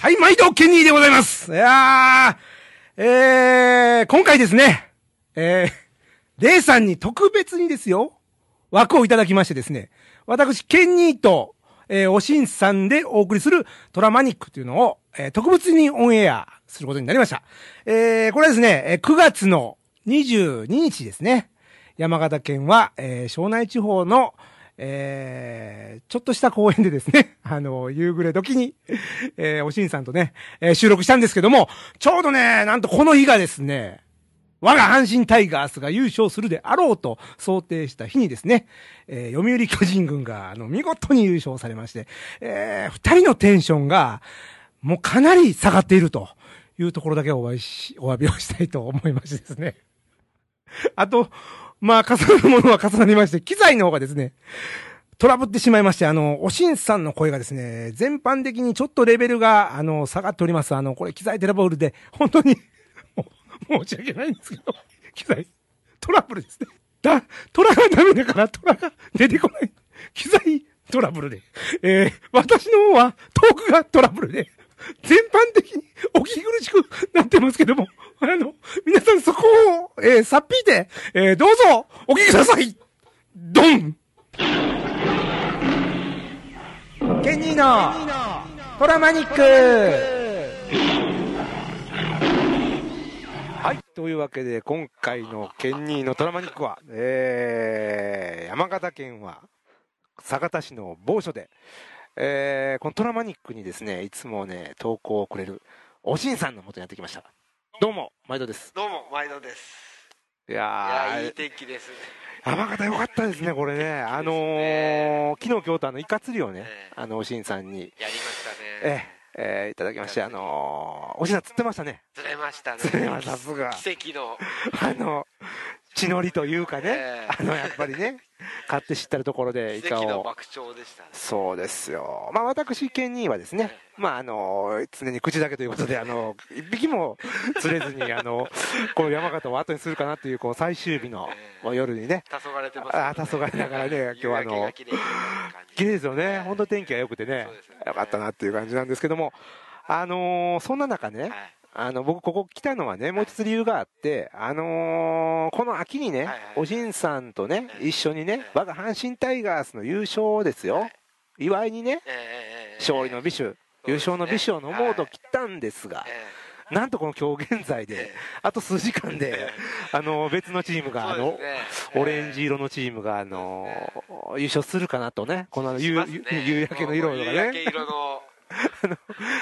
はい、毎度、ケニーでございます。いやー、えー、今回ですね、えー、レイさんに特別にですよ、枠をいただきましてですね、私、ケニーと、えー、おしんさんでお送りするトラマニックというのを、えー、特別にオンエアすることになりました。えー、これはですね、えー9月の22日ですね。山形県は、えー、庄内地方の、えー、ちょっとした公園でですね、あの、夕暮れ時に、えー、おしんさんとね、えー収録したんですけども、ちょうどね、なんとこの日がですね、我が阪神タイガースが優勝するであろうと想定した日にですね、えー読売巨人軍が、あの、見事に優勝されまして、えー二人のテンションが、もうかなり下がっているというところだけお詫びし、お詫びをしたいと思いましてですね。あと、まあ、重なるものは重なりまして、機材の方がですね、トラブってしまいまして、あの、おしんさんの声がですね、全般的にちょっとレベルが、あの、下がっております。あの、これ機材テラボールで、本当に、もう申し訳ないんですけど、機材、トラブルですね。だ、トラがダメだから、トラが出てこない。機材トラブルで。えー、私の方はトークがトラブルで、全般的にお聞き苦しくなってますけども、あの、皆さんそこを、えー、さっぴいて、えー、どうぞ、お聞きくださいドンケニーのトラマニックはい。というわけで、今回のケニーのトラマニックは、えー、山形県は、酒田市の某所で、えー、このトラマニックにですね、いつもね、投稿をくれる、おしんさんのもとにやってきました。どうも、毎度です。どうも毎度です。いいやいい天気ですね。山形よかったですね、これね。あのー、昨日、今日とあの、イカ釣りをねええ、あの、おしんさんに、やりましたね。ええ、ええいただきまして、あのー、おしんさん釣ってましたね。釣れましたね。釣れましたさすが。奇跡の。あの、血のりというかね、ええ。あの、やっぱりね、買って知ったるところでイカを。爆鳥でしたね。そうですよ。まあ私、ケンニーはですね、まああの、常に口だけということで、あの、一匹も釣れずに、あの、この山形を後にするかなという、こう、最終日のえ夜にね、黄昏れてますあー黄昏れながらね今日はあの綺麗ですよね。本当天気が良くてね。ね、よかったなっていう感じなんですけども、あのーそんな中ね、はいあの、僕ここ来たのはね、もう一つ理由があって、あのーこの秋にね、おじんさんとね、一緒にね、え我が阪神タイガースの優勝ですよ、はい。祝いにね、ええ勝利の美酒、優勝の美酒を飲もうと来たんですが、えなんとこの今日現在えで、あと数時間で、あの、別のチームが、あのオレンジ色のチームが、あの優勝するかなとね、この夕焼けの色とか夕焼けね。色の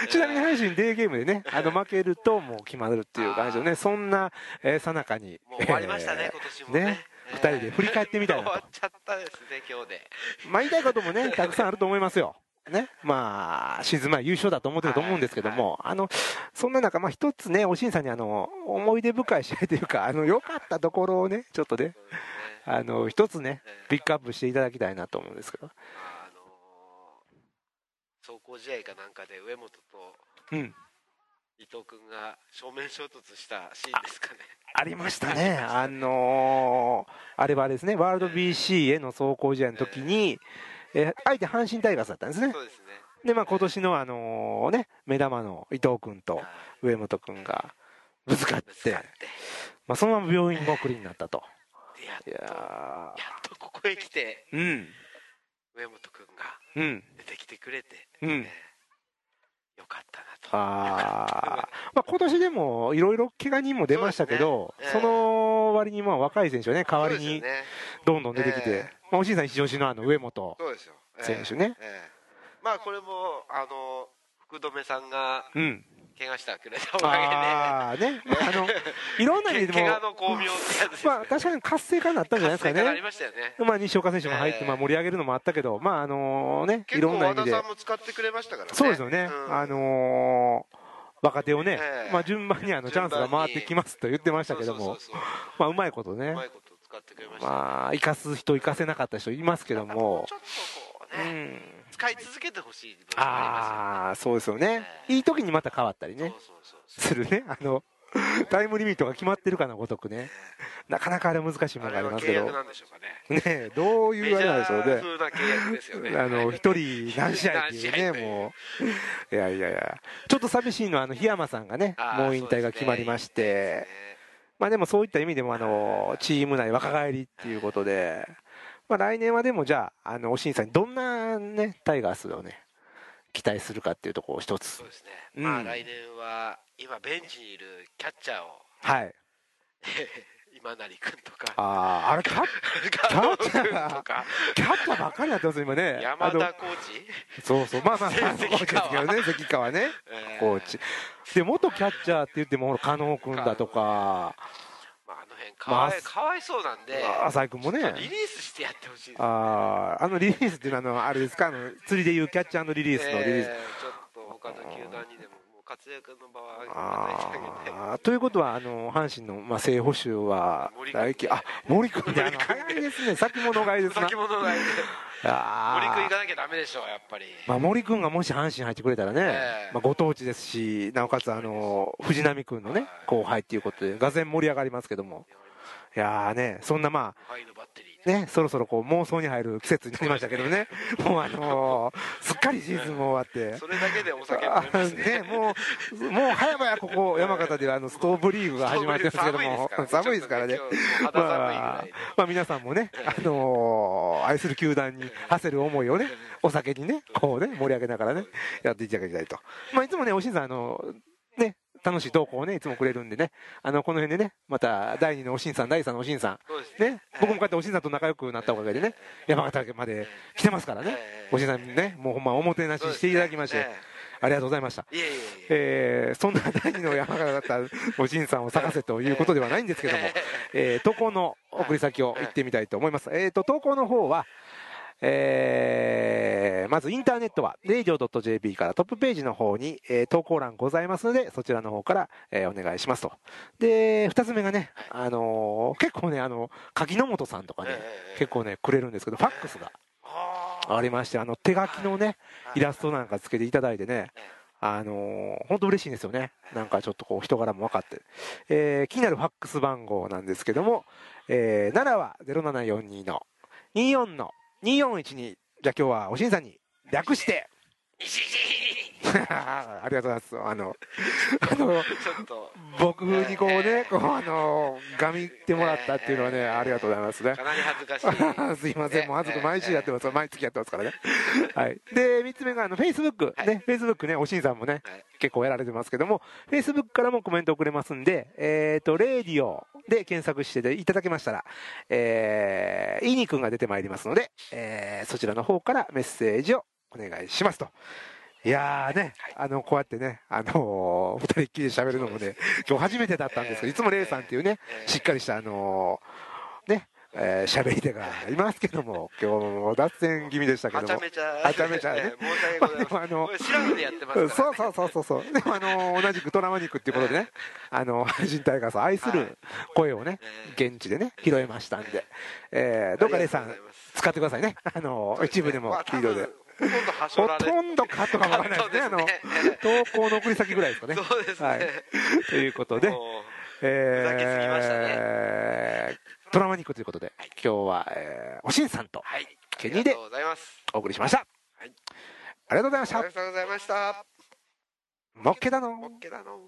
ちなみに阪神デーゲームでね、あの、負けるともう決まるっていう感じのね、そんな、えー、さなかに。もう終わりましたねえー今年もねね二人で振り返ってみたいなと終わっちゃったですね今日でまあ言いたいこともね、たくさんあると思いますよ。ね。まあ、シーズン前優勝だと思ってると思うんですけども、あの、そんな中、まあ一つね、おしんさんにあの、思い出深い試合というか、あの、良かったところをね、ちょっとね、ねあの、一つね、ええピックアップしていただきたいなと思うんですけど。走行試合かなんかで上本とうん。伊藤君が正面衝突したシーンですかねありましたね。あのーあれはあれですね、ワールド BC への走行試合の時に、えー相手阪神タイガースだったんですね。そうですねで、まあ今年のあのね、目玉の伊藤君とはい上本君がぶつかってまあそのまま病院送りになったと。てやっといややっとここへ来てーうん。上本君がうん。出てきてくれて、うん。ええ。よかったなと。ああ、まあ今年でもいろいろ怪我人も出ましたけど、そ,、ね。ええ。の割にまあ若い選手はね、代わりにどんどん出てきて、ええ。まあおじいさん一押しのあの上本選手ね。ええ。まあこれもあの福留さんがうん。怪我してくれたおかげで。ね。まああの、いろんな意味でもけ怪我、の巧妙ってやつね。まあ確かに活性化になったんじゃないですかね。ましたよね。まあ西岡選手も入って、ええまあ盛り上げるのもあったけど、まああのね、いろんな意味で。和田さん。も使ってくれましたからね。そうですよね。うん。あのー若手をね、ええまあ順番にあのチャンスが回ってきますと言ってましたけども。まあうまいことね。ま、あ生かす人生かせなかった人いますけども。ち、ょっとこううね、ん。使い続けてほしい部分があああ、そうですよね。ええいい時にまた変わったりね、するね。あの、タイムリミットが決まってるかのごとくね。なかなかあれ難しいものがありますけどね。ねどういうあれなんでしょうね。メジャー風な契約ですよね。あの、一人何試合っていうね、もう。いやいやいや。ちょっと寂しいのは、あの、檜山さんがねもう引退が決まりましてねまあでもそういった意味でも、あの、チーム内若返りっていうことで、まあ来年はでもじゃあ、あの、おしんさんにどんなね、タイガースをね、期待するかっていうところを一つそう。ですね。うんまあ来年は、今ベンチにいるキャッチャーを、はい。今成君とか、ああ、あれ、キャッ、加藤君とか、キャッチャーばっかりやってます、今ね。山田コーチ、そうそう、まあまあ、まあ、関コーチですけどね、関川ね。えーコーチ。で、元キャッチャーって言っても、加納君だとか、かわい、まあかわいそうなんで、浅井君もね。リリースしてやってほしいです。ああ、あのリリースっていうのは、あの、あれですか、あの、釣りでいうキャッチャーリリースのリリース。えーちょっと他の球団にでも、活躍の場はあということは、あの、阪神の、まあ、正捕手は森、君来季あ、森君で、早いですね、先物買いですな。先物がいて、あ森君行あかなきゃダメでしょう、やっぱり。まあ、森君がもし阪神入ってくれたらね、ええまあ、ご当地ですし、なおかつ、あの、藤波君のね、後輩っていうことで、がぜん盛り上がりますけども。いやーね、そんなまあ。ね、そろそろこう妄想に入る季節になりましたけどね、もうあのーすっかりシーズンも終わって。それだけでお酒飲めあますね。ね、もう、もう早々ここ山形ではあのストーブリーグが始まってますけども、寒 寒いですかららね。まあ、まあ皆さんもね、あのー愛する球団に馳せる思いをね、お酒にね、こうね、盛り上げながらね、やっていただきたいと。まあいつもね、おしんさん、あのね、楽しい投稿をね、いつもくれるんでね、あの、この辺でね、また、第2のおしんさん、第3のおしんさん、ね、僕もこうやっておしんさんと仲良くなったおかげでね、山形まで来てますからね。え、え。おしんさんにね、もうほんまおもてなししていただきましてありがとうございました。いえいえいえ。えーそんな第二の山形おじんさんを探せということではないんですけども、えー投稿の送り先を言ってみたいと思います。えっ、と、投稿の方は、えーまずインターネットは radio.jp からトップページの方に、えー投稿欄ございますので、そちらの方から、えーお願いしますと。で、二つ目がね、あのー結構ね、あの、柿の本さんとかね、ええ結構ね、くれるんですけど、ファックスがありまして、あの、手書きのね、はいイラストなんかつけていただいてね、えあのー本当嬉しいんですよね。なんかちょっとこう人柄も分かって。えー気になるファックス番号なんですけども、えー、奈良は0742の24の2412。じゃあ今日はおしんさんに略して、いしいし ありがとうございます。あの、あの、いちょっと、僕にこうね、こうあの、がみってもらったっていうのはね、ありがとうございますね。かなり恥ずかしい。すいません、もう、あずく毎週やってます、毎月やってますからね。はい。で、三つ目が、あの、Facebook、はいね、Facebook ね、おしんさんもね、はい結構やられてますけども、Facebook からもコメント送れますんで、えっ、と、レディオで検索していただけましたら、えー、いいにくんが出てまいりますので、えー、そちらの方からメッセージをお願いしますと。いやーね、あの、こうやってね、あのー二人っきりで喋るのもね、今日初めてだったんですけど、いつもレイさんっていうね、えー。しっかりした、あのーね、えー喋り手がいますけども、今日も脱線気味でしたけども。はちゃめちゃ、はちゃめちゃね。ええ申し訳ございまあでもあのね。そうそうそうそうそう。でもあの、同じくトラマニックっていうことでね、あの、阪神タイガースを愛する声をね、現地でね、拾いましたんで、えー、どうかレイさん使ってくださいね。あの、一部でもまあ、フィードで。ほとんどカットかもわからないですね。あの投稿の送り先ぐらいですかね。そうですねはい。ということで、えー、トラマニックということで、今日は、えー、おしんさんとはい。ケニーで。お送りしました。はいありがとうございましたあり。がとうございました。もっけだのオッケーだの。